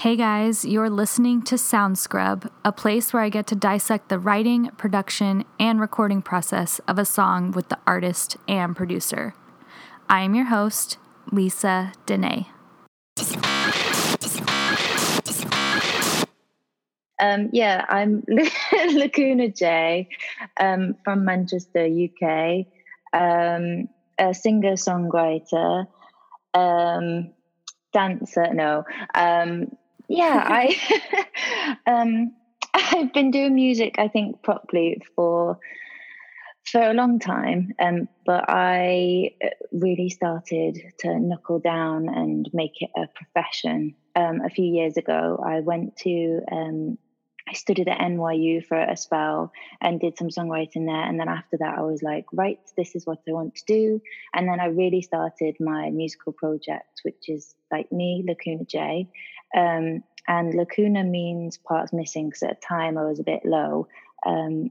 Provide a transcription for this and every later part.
Hey guys, you're listening to Sound Scrub, a place where I get to dissect the writing, production, and recording process of a song with the artist and producer. I am your host, Lisa Dene. Um, yeah, I'm Lacuna J um, from Manchester, UK, um, a singer songwriter, um, dancer. No, um, yeah, I um, I've been doing music. I think properly for for a long time, um, but I really started to knuckle down and make it a profession um, a few years ago. I went to um, I studied at NYU for a spell and did some songwriting there. And then after that, I was like, right, this is what I want to do. And then I really started my musical project, which is like me, Lacuna J. Um, and Lacuna means parts missing because at the time I was a bit low. Um,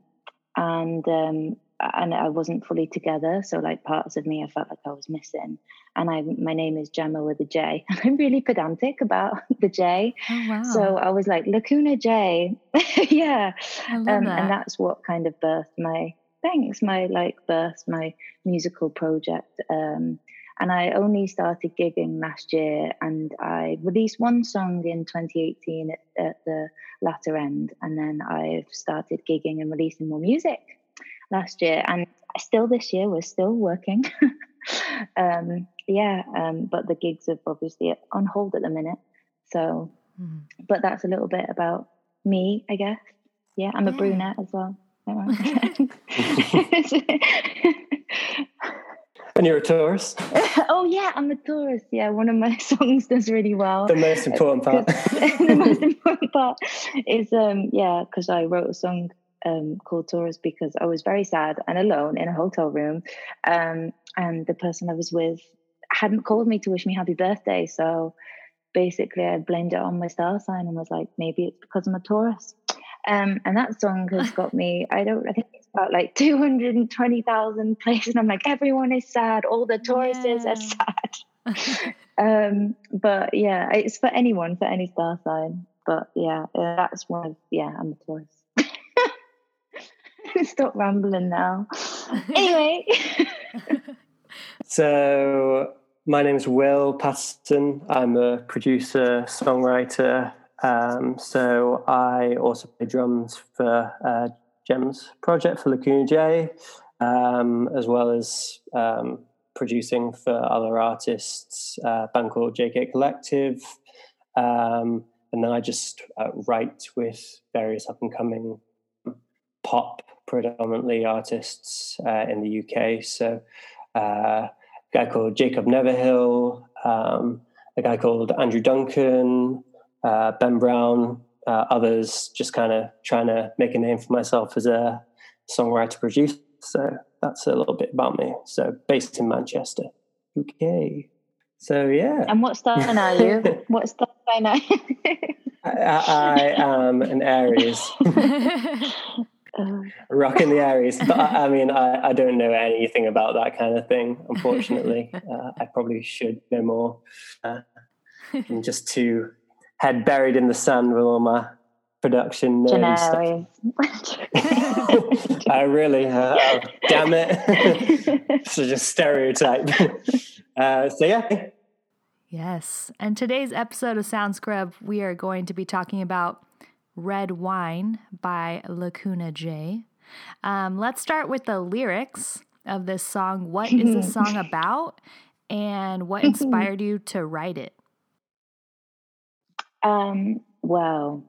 and um, and I wasn't fully together. So like parts of me, I felt like I was missing. And I, my name is Gemma with a J. I'm really pedantic about the J. Oh, wow. So I was like Lacuna J. yeah. Um, that. and that's what kind of birthed my thanks, my like birthed my musical project. Um, and I only started gigging last year, and I released one song in 2018 at, at the latter end, and then I've started gigging and releasing more music last year, and still this year we're still working. um, yeah, um, but the gigs are obviously on hold at the minute. So, Mhm. but that's a little bit about me, I guess. Yeah, I'm a brunette as well. And you're a Taurus. oh yeah, I'm a Taurus. Yeah, one of my songs does really well. The most important part. the most important part is um yeah, because I wrote a song um called Taurus because I was very sad and alone in a hotel room. Um and the person I was with hadn't called me to wish me happy birthday. So basically I blamed it on my star sign and was like, maybe it's because I'm a Taurus. Um, and that song has got me, I don't, I think about like 220,000 places. And I'm like, everyone is sad. All the tourists are sad. um, but yeah, it's for anyone, for any star sign. But yeah, uh, that's one of, yeah, I'm a Taurus. Stop rambling now. Anyway, So, my name's Will Patterson. I'm a producer, songwriter. Um, so, I also play drums for uh, Jem's project for Lacuna J, um, as well as um, producing for other artists, uh, band called JK Collective. Um, and then I just uh, write with various up and coming pop predominantly artists uh, in the UK. So, uh, a guy called Jacob Neverhill, um, a guy called Andrew Duncan, uh, Ben Brown, uh, others, just kind of trying to make a name for myself as a songwriter producer. So, that's a little bit about me. So, based in Manchester, UK. So, yeah. and what sign are you? What sign are you? I, I, am an Aries. Rocking the Aries. But I, I mean, I, I don't know anything about that kind of thing, unfortunately. Uh, I probably should know more. Uh, I'm just too head buried in the sand with all my production nerdy stuff. I really, uh, oh, damn it. so just stereotype. Uh, so yeah, Yes. And today's episode of Sound Scrub, we are going to be talking about Red Wine by Lacuna J. Um, let's start with the lyrics of this song. What is this song about? And what inspired you to write it? Um, well,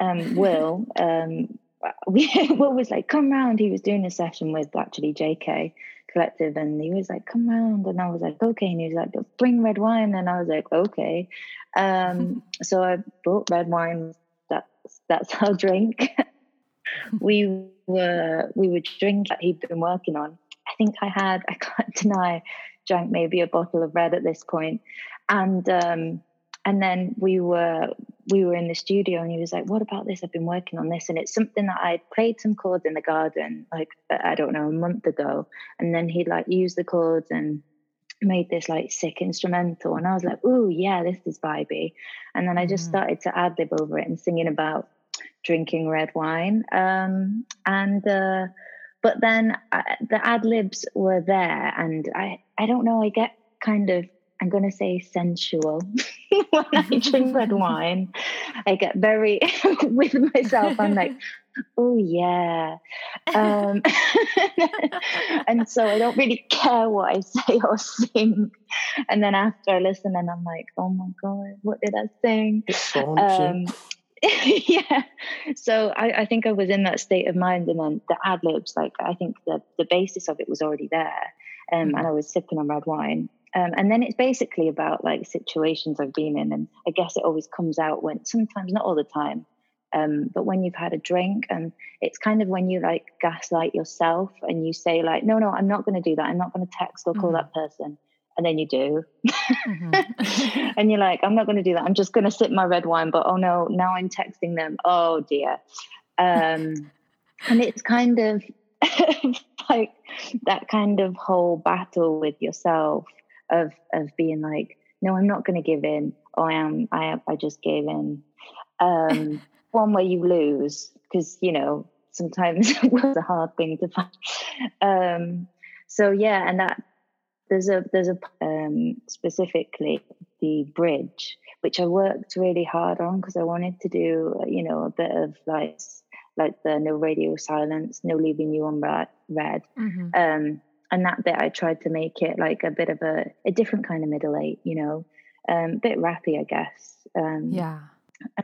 um, Will, um, we Will was like, come round. He was doing a session with actually JK Collective, and he was like, come round, and I was like, okay, and he was like, "But bring red wine, and I was like, okay. Um, so I brought red wine. That's that's our drink. we were we would drink that he'd been working on. I think I had I can't deny drank maybe a bottle of red at this point, and um, and then we were we were in the studio and he was like what about this i've been working on this and it's something that i played some chords in the garden like i don't know a month ago and then he like used the chords and made this like sick instrumental and I was like, oh yeah, this is vibey. And then I just mm. started to ad lib over it and singing about drinking red wine. Um, and uh, but then I, uh, the ad libs were there, and I I don't know. I get kind of I'm going to say sensual when I drink red wine. I get very with myself. I'm like, oh yeah, um, and so I don't really care what I say or sing. And then after I listen, and I'm like, oh my god, what did I sing? Um, yeah. So I, I, think I was in that state of mind, and then the ad libs, like I think the the basis of it was already there, um, mm. and I was sipping on red wine. Um, and then it's basically about like situations I've been in, and I guess it always comes out when sometimes not all the time, um, but when you've had a drink, and it's kind of when you like gaslight yourself and you say like, no, no, I'm not going to do that. I'm not going to text or call mm. that person and then you do mm-hmm. and you're like i'm not going to do that i'm just going to sip my red wine but oh no now i'm texting them oh dear um, and it's kind of like that kind of whole battle with yourself of of being like no i'm not going to give in. Oh i am i i just gave in. Um, one where you lose because you know sometimes it was a hard thing to find. Um, so yeah and that there's a there's a um, specifically the bridge which I worked really hard on because I wanted to do you know a bit of like like the no radio silence, no leaving you on red, mm-hmm. um, and that bit I tried to make it like a bit of a a different kind of middle eight, you know, um, a bit rappy, I guess. Um, yeah, I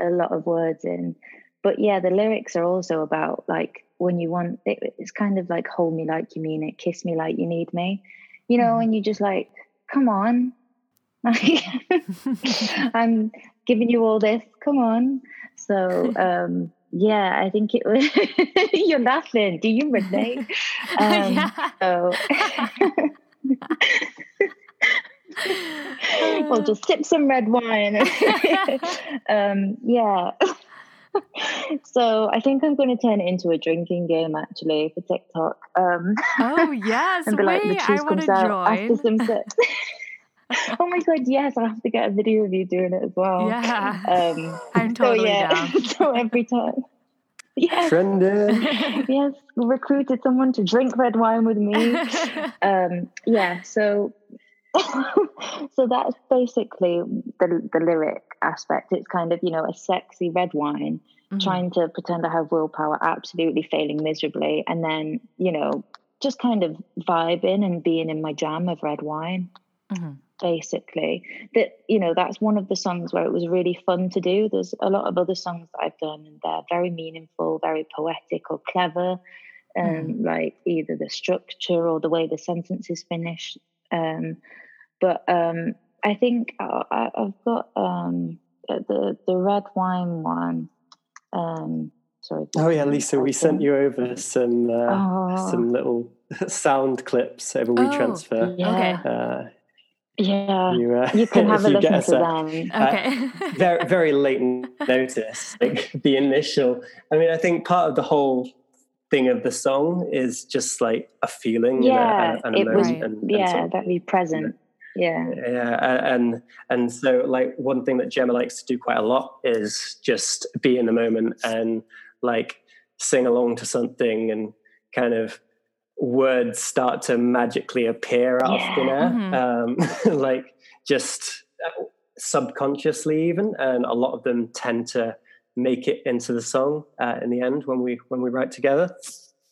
a lot of words in, but yeah, the lyrics are also about like when you want it, it's kind of like hold me like you mean it, kiss me like you need me you know, mm-hmm. and you just like, come on. I'm giving you all this. Come on. So um yeah, I think it was you're laughing. Do you relate? Um, yeah. so we'll just sip some red wine. um, yeah. so I think I'm going to turn it into a drinking game actually for TikTok. Um, oh yes, and be like the truth comes join. out after some sips. Oh my god, yes! I have to get a video of you doing it as well. Yeah, um, I'm totally so, yeah. down. so every time. Yes. Trending. yes, recruited someone to drink red wine with me. Um, yeah, so so that's basically the the lyric aspect. It's kind of you know a sexy red wine, mm-hmm. trying to pretend I have willpower, absolutely failing miserably, and then you know just kind of vibing and being in my jam of red wine. Mm-hmm. Basically, that you know that's one of the songs where it was really fun to do. There's a lot of other songs that I've done, and they're very meaningful, very poetic or clever. Um, mm-hmm. like either the structure or the way the sentence is finished um, but um, I think I, have got um, the the red wine one. Um, sorry. Oh yeah, Lisa, we sent you over some uh, oh. some little sound clips over WeTransfer. Oh, yeah. Okay. Uh, yeah, you, uh, you can have a listen to them. Uh, okay. very, very late notice. Like the initial. I mean, I think part of the whole thing of the song is just like a feeling yeah and a, and a it was and, yeah and be present yeah yeah and and so like one thing that gemma likes to do quite a lot is just be in the moment and like sing along to something and kind of words start to magically appear out yeah. of thin air mm-hmm. um, like just uh, subconsciously even and a lot of them tend to make it into the song uh, in the end when we when we write together.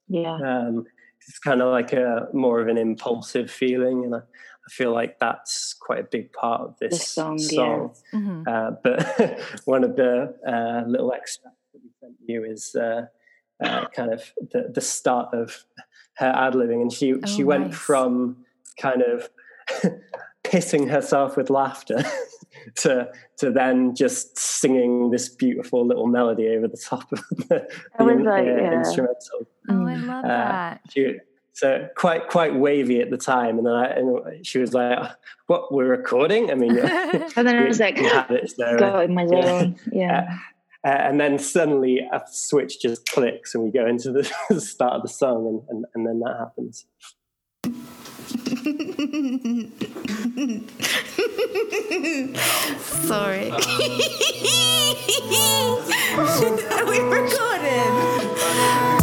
Yeah, um, it's kind of like a more of an impulsive feeling, and I, I feel like that's quite a big part of this the song. song. Yeah. Mm-hmm. Uh, but one of the uh, little extracts that we sent you is uh, uh, kind of the, the start of her ad libbing, and she oh, she went nice. from kind of pissing herself with laughter to to then just singing this beautiful little melody over the top of the, the like, uh, yeah. instrumental. Oh, I love uh, that. She, so quite quite wavy at the time, and then I, and she was like, "What we're recording?" I mean, and then I was like, it, so, my zone." Yeah. Uh, and then suddenly a switch just clicks, and we go into the start of the song, and, and, and then that happens. Sorry. we recorded.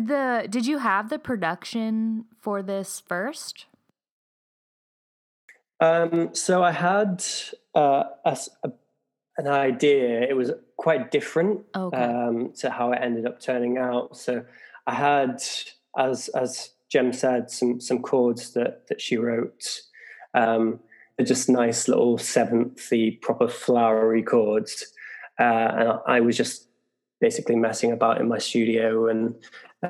Did the did you have the production for this first? Um, so I had uh, a a- an idea. It was quite different Okay. um, to how it ended up turning out. So I had, as as Jem said, some some chords that that she wrote. Um, they're just nice little seventhly, proper flowery chords, uh, and I- I was just basically messing about in my studio and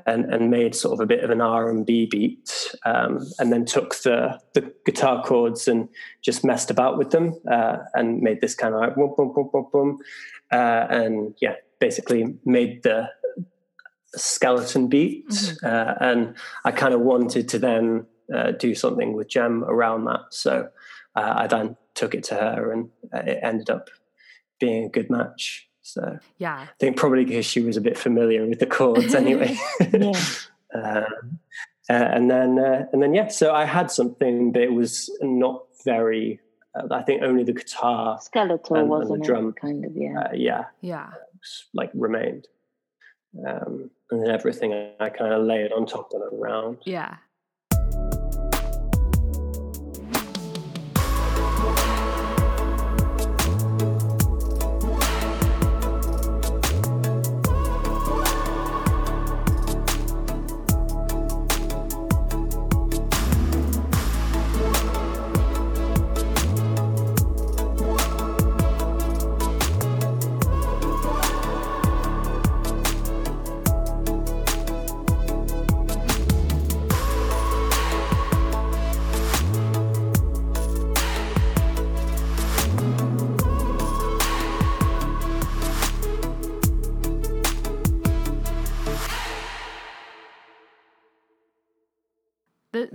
and, and made sort of a bit of an R and B beat, um, and then took the the guitar chords and just messed about with them uh, and made this kind of like boom boom boom boom boom, uh, and yeah, basically made the skeleton beat, uh, and I kind of wanted to then uh, do something with Jem around that, so uh, I then took it to her, and uh, it ended up being a good match. So Yeah. I think probably because she was a bit familiar with the chords anyway. Yeah. um, uh, and then uh, and then yeah, so I had something but it was not very. Uh, I think only the guitar, Skeletal, And- and the wasn't drum. it? Kind of, yeah. uh, yeah, Yeah. s- like remained. Um, and then everything I kind of layered on top and around. Yeah.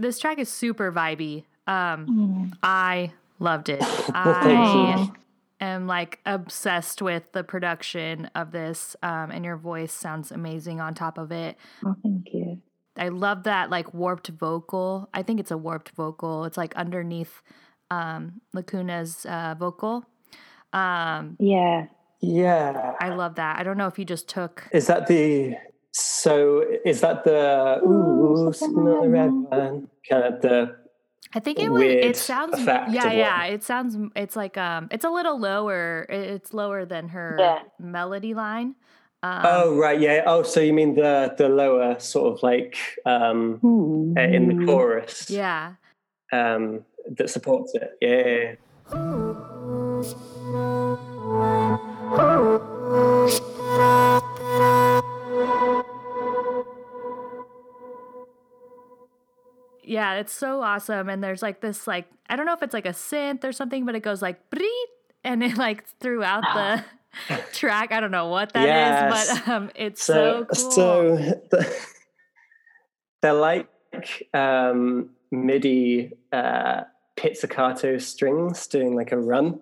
This track is super vibey. Um, Mm. I loved it. I am like obsessed with the production of this, um, and your voice sounds amazing on top of it. Oh, thank you. I love that like warped vocal. I think it's a warped vocal. It's like underneath um, Lacuna's uh, vocal. Um, Yeah. Yeah, I love that. I don't know if you just took. is that the? So is that the? Ooh, smell the red one. Kind of the I think it was. It sounds. Yeah, yeah. one. It sounds. It's like um. It's a little lower. It's lower than her Yeah. melody line. Um, Oh right, yeah. Oh, so you mean the the lower sort of like um uh, in the chorus, Yeah. um that supports it. Yeah, yeah, yeah. It's so awesome. And there's like this like I don't know if it's like a synth or something, but it goes like breed and it like throughout the track. I don't know what that is, Yes. but um it's so, So cool. so the, they're like um MIDI uh pizzicato strings doing like a run.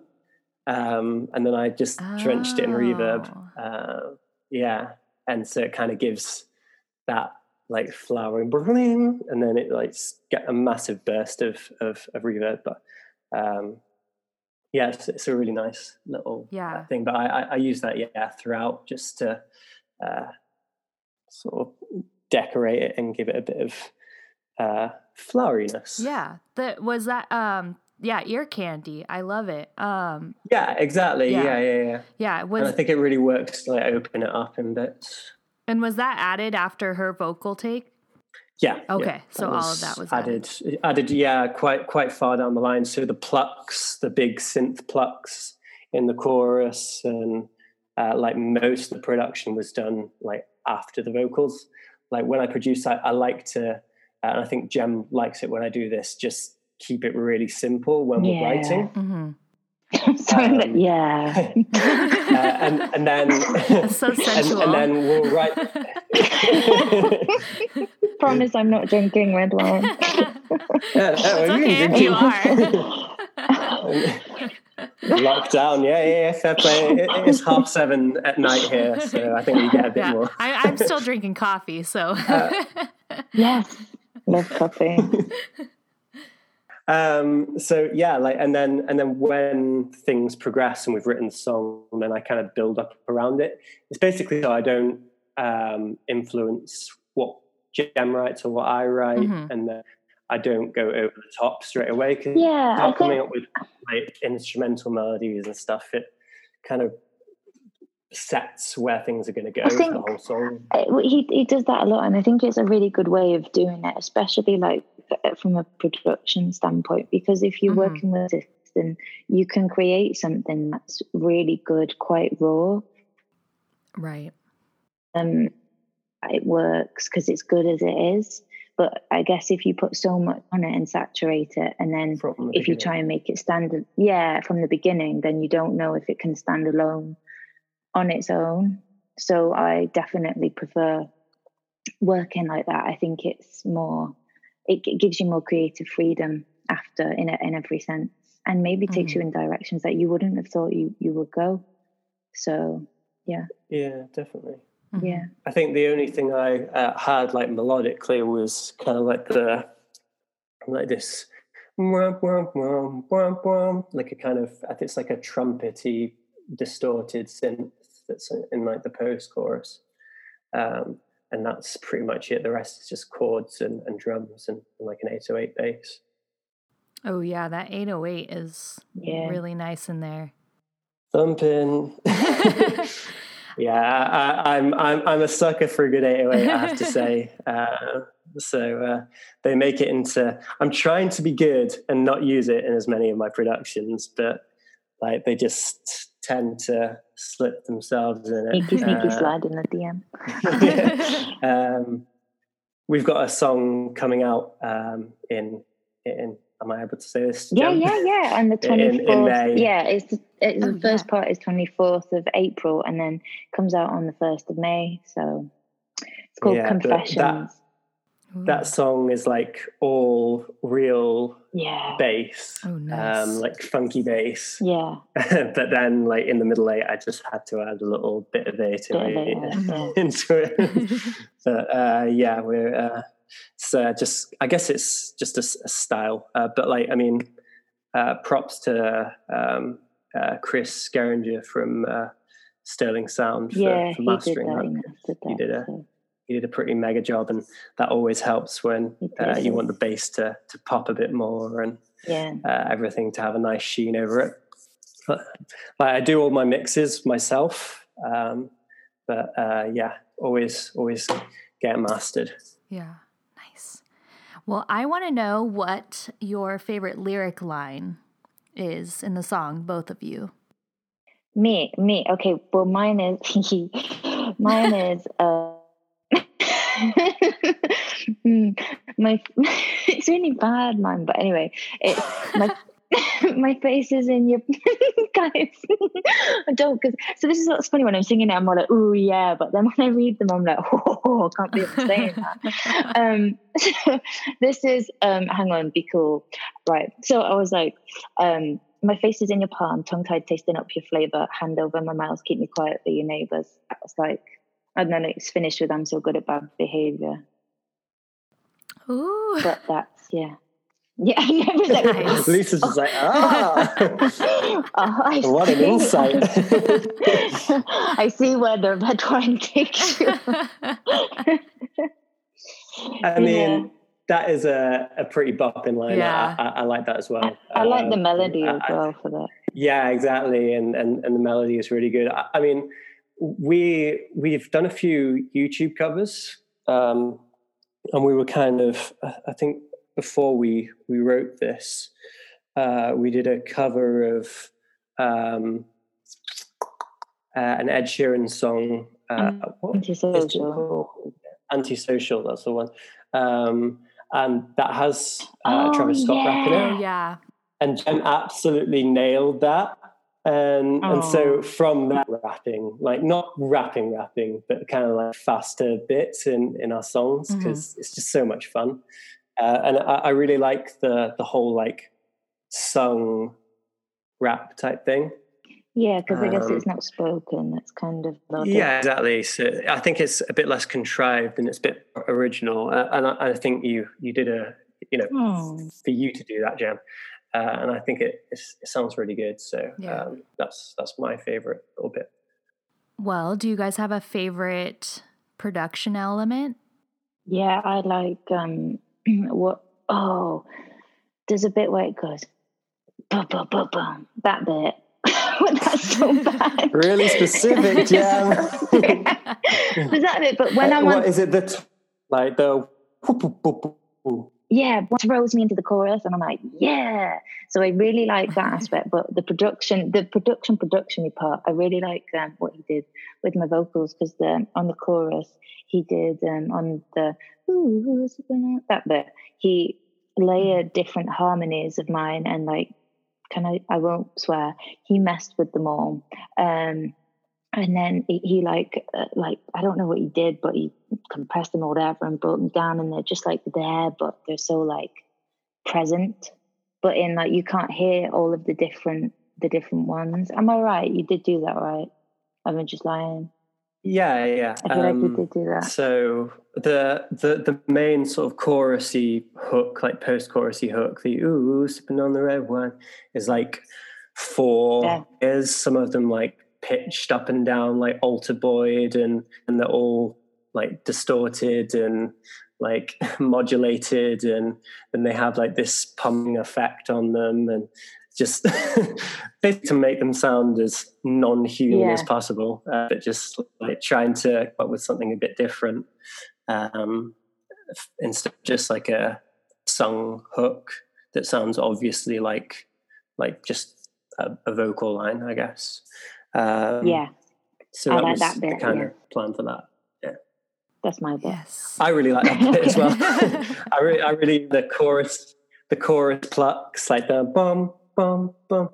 Um and then I just drenched it in reverb. Oh. Uh, yeah, and so it kind of gives that like flowering, and then it like get a massive burst of of, of reverb. But um, yeah, it's, it's a really nice little uh, Yeah. thing. But I, I, I use that yeah throughout just to uh, sort of decorate it and give it a bit of uh, floweriness. Yeah. That was that um yeah, ear candy. I love it. Um yeah, exactly. Yeah. Yeah, yeah, yeah. yeah, it and I think it really works to like open it up in bits. And was that added after her vocal take? Yeah. Okay, yeah, so all of that was added. Added, yeah, quite quite far down the line. So the plucks, the big synth plucks in the chorus, and uh, like most of the production was done like after the vocals. Like when I produce, I, I like to, and I think Jem likes it when I do this. Just keep it really simple when we're Yeah. writing. Mhm. so, Um, yeah. uh, and and then That's so and, sensual. and then we'll write. Promise I'm not drinking red wine. Yeah, It's oh, you okay can if you drink it. are. Lockdown, yeah, yeah, yeah, fair play. It, it's half seven at night here, so I think we get a bit Yeah, more. I, I'm still drinking coffee, so Yes, love coffee. Um, so yeah, like, and then and then when things progress and we've written the song, then I kind of build up around it. It's basically so I don't um, influence what Jem writes or what I write, Mhm. and then I don't go over the top straight away because Yeah, I not coming think up with like instrumental melodies and stuff. It kind of sets where things are going to go I think- the whole song. uh, he he does that a lot, and I think it's a really good way of doing it, especially like from a production standpoint. Because if you're Mhm. working with this, then you can create something that's really good, quite raw. right. Um, it works because it's good as it is. But I guess if you put so much on it and saturate it, and then the if you try and make it stand, yeah, from the beginning, then you don't know if it can stand alone on its own. So I definitely prefer working like that. I think it's more, it, g- gives you more creative freedom after in a, in every sense, and maybe takes you in directions that you wouldn't have thought you you would go. So yeah, yeah, definitely. Mhm. yeah, I think the only thing I uh, had like melodically was kind of like the like this like a kind of I think it's like a trumpety distorted synth that's in, in like the post chorus. Um, and that's pretty much it. The rest is just chords and, and drums and, and like an 808 bass. Oh yeah, that 808 is yeah. really nice in there. Thumping. Yeah, I, I'm I'm I'm a sucker for a good 808. I have to say. Uh, so uh, they make it into. I'm trying to be good and not use it in as many of my productions, but like they just tend to slip themselves in it. Sneaky, sneaky Uh, slide in the DM. um, we've got a song coming out um, in in. Am I able to say this? Yeah, Jem? yeah, yeah. And the twenty fourth. twenty. May. Yeah, it's, the- it's Oh, the first yeah. part is twenty fourth of April, and then comes out on the first of May. So it's called Yeah, Confessions. Ooh. That song is like all real yeah, bass, Oh, nice. um, like funky bass. yeah, but then, like in the middle eight, I just had to add a little bit of Bit of eight, yeah. into it. but uh, yeah, we're uh, it's uh, just. I guess it's just a style. Uh, but like, I mean, uh, props to um, uh, Chris Gehringer from uh, Sterling Sound for, yeah. for He did mastering that. that. He mastered that. He did a- so, He did a pretty mega job, and that always helps when uh, you want the bass to to pop a bit more and yeah, uh, everything to have a nice sheen over it. But, like, I do all my mixes myself, um, but uh, yeah, always always get mastered. yeah, nice. Well, I want to know what your favorite lyric line is in the song, both of you. me, me. Okay, well, mine is mine is. Uh, mm, my it's really bad, man. But anyway, it's my my face is in your guys. I don't because so this is what's funny when I'm singing it. I'm all like, oh yeah, but then when I read them, I'm like, oh, I can't be saying that. um, so this is um, hang on, be cool, right? So I was like, um, my face is in your palm, tongue tied, tasting up your flavor, hand over my mouth, keep me quiet for your neighbors. I was like, and then it's finished with I'm so good at bad behavior. Ooh. But that's yeah. Yeah, I never said Nice. Lisa's just like, ah, Oh, I what an insight. I see where the red wine takes you. I mean, Yeah. that is a, a pretty bopping line. Yeah. I, I, I like that as well. I like the Um, melody I- as I- well for that. Yeah, exactly, and and and the melody is really good. I, I mean, we we've done a few YouTube covers, um, and we were kind of I think before we we wrote this, uh, we did a cover of um, uh, an Ed Sheeran song. Uh, it Antisocial. Antisocial. That's the one. Um, and that has uh, Oh, Travis Scott rapping it yeah. and Jem absolutely nailed that. And and so Oh. from that rapping, like not rapping, rapping, but kind of like faster bits in in our songs because it's just so much fun. Uh, and I, I really like the the whole like sung rap type thing. Yeah, because I guess Um, it's not spoken. It's kind of melodic. Yeah, exactly. So I think it's a bit less contrived and it's a bit original. Uh, and I, I think you you did a you know Hmm. for you to do that jam, uh, and I think it it sounds really good. So Yeah. um, that's that's my favorite little bit. Well, do you guys have a favorite production element? Yeah, I like um what oh there's a bit where it goes bum, bum, bum, bum, that bit. that's so bad. Really specific jam. Was that it? But when Uh, I'm what on, is it? The t- like the yeah, what throws me into the chorus, and I'm like, yeah. So I really like that aspect. But the production, the production, production part, I really like um, what he did with my vocals because the on the chorus he did um, on the ooh, that bit he layered different harmonies of mine and like can I I won't swear he messed with them all. Um, and then he, he like uh, like I don't know what he did, but he compressed them or whatever and brought them down, and they're just like there, but they're so like present. But in like you can't hear all of the different the different ones. Am I right? You did do that, right? I'm just lying. yeah, yeah. I feel like you um, did do that. So the the the main sort of chorusy hook, like post chorusy hook, the ooh sipping on the red wine, is like four Yeah. is some of them like pitched up and down like AlterBoy and and they're all like distorted and like modulated and then they have like this pumping effect on them and just basically to make them sound as non-human as possible uh, but just like trying to come up with something a bit different um, instead of just like a sung hook that sounds obviously like like just a, a vocal line i guess um, yeah, so I that like was that the kind yeah. of plan for that Yeah. that's my bit. Yes. I really like that bit as well. I really, I really, the chorus, the chorus plucks like the bum bum bum.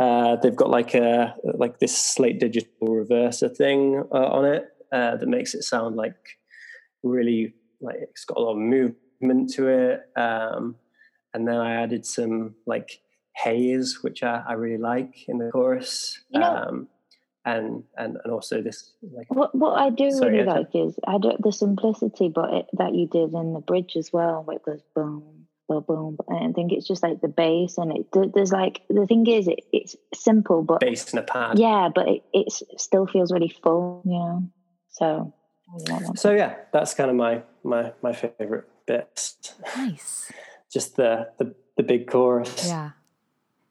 Uh, they've got like a like this slate digital reverser thing uh, on it uh, that makes it sound like really like it's got a lot of movement to it. Um, and then I added some like haze, which I, I really like in the chorus. You know- um, and and and also this like What what I do Sorry, really Etta. like is I do, the simplicity, but it, that you did in the bridge as well, where it goes boom, boom, boom. And I think it's just like the bass, and it there- there's like the thing is it, it's simple, but bass in a pad. yeah, but it it's, still feels really full, you know. So I really like that. So yeah, that's kind of my my my favorite bit. Nice. Just the the the big chorus. Yeah.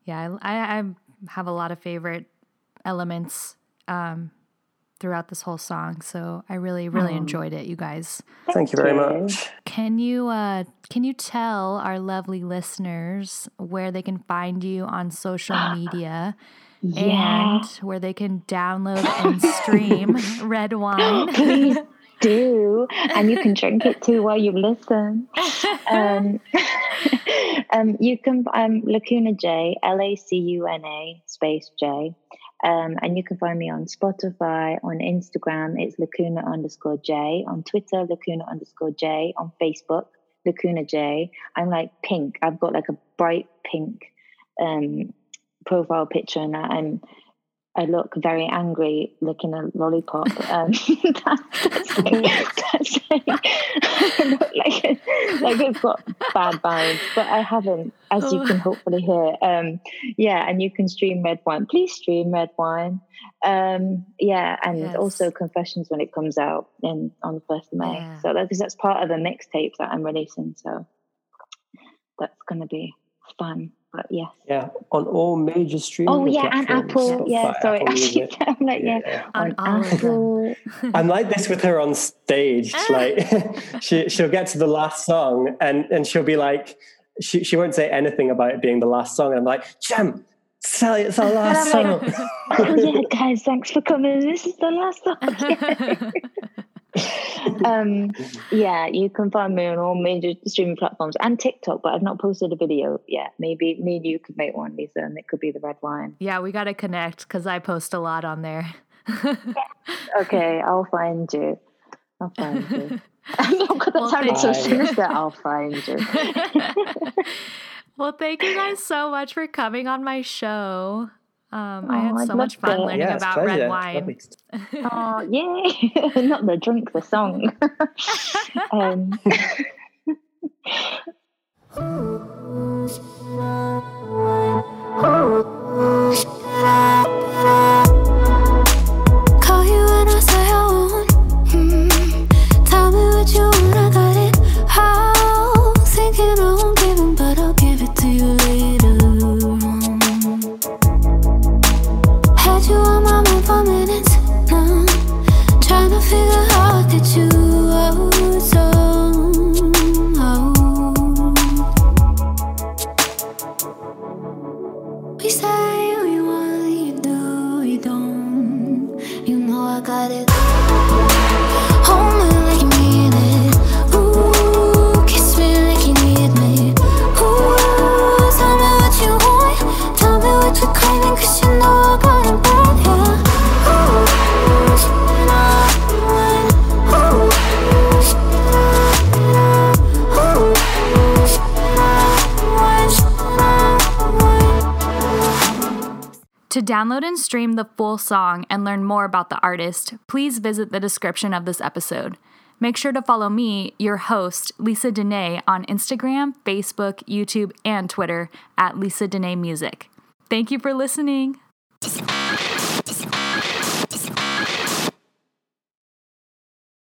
Yeah. I, I, I have a lot of favorite elements um, throughout this whole song. So I really, really Aw. enjoyed it, you guys. Thank you very you. much. Can you uh, can you tell our lovely listeners where they can find you on social media yeah, and where they can download and stream red wine? please do, and you can drink it too while you listen. um, um, you can um, Lacuna J, L A C U N A space J, um, and you can find me on Spotify, on Instagram, it's Lacuna underscore J, on Twitter, Lacuna underscore J, on Facebook, Lacuna J. I'm like pink. I've got like a bright pink um, profile picture, and I'm. I look very angry looking a lollipop. Um, that's, that's like, that's like, I look like, like I've got bad vibes, but I haven't, as you can hopefully hear. Um, yeah, and you can stream Red Wine. Please stream Red Wine. Um, yeah, and Yes. also Confessions when it comes out in on the first of May. Yeah. So because that's part of a mixtape that I'm releasing. So that's going to be fun. But yes. Yeah, on all major streaming Oh yeah, and platforms, Apple. Yeah, Spotify, sorry. Apple Music. I'm like, yeah, Yeah. On on, all. Apple. I'm like this with her on stage. Ah. Like she she'll get to the last song and and she'll be like she she won't say anything about it being the last song. And I'm like, Jem, Sally, it's our last And I'm song. oh yeah, guys, thanks for coming. This is the last song. Um, yeah, you can find me on all major streaming platforms and TikTok, but I've not posted a video yet. Maybe me and you could make one, Lisa, and it could be the red wine. yeah, we got to connect because I post a lot on there. Okay, I'll find you. I'll find you. oh God, that Well, sounded so sinister. I'll find you. well, thank you guys so much for coming on my show. Um, I Oh, had I'd so much fun to. learning yeah, about pleasure. red wine. lovely to- Oh, yay! Not the drink, the song. um, Call I got it. To download and stream the full song and learn more about the artist, please visit the description of this episode. Make sure to follow me, your host, Lisa Dene, on Instagram, Facebook, YouTube, and Twitter at Lisa Dene Music. Thank you for listening.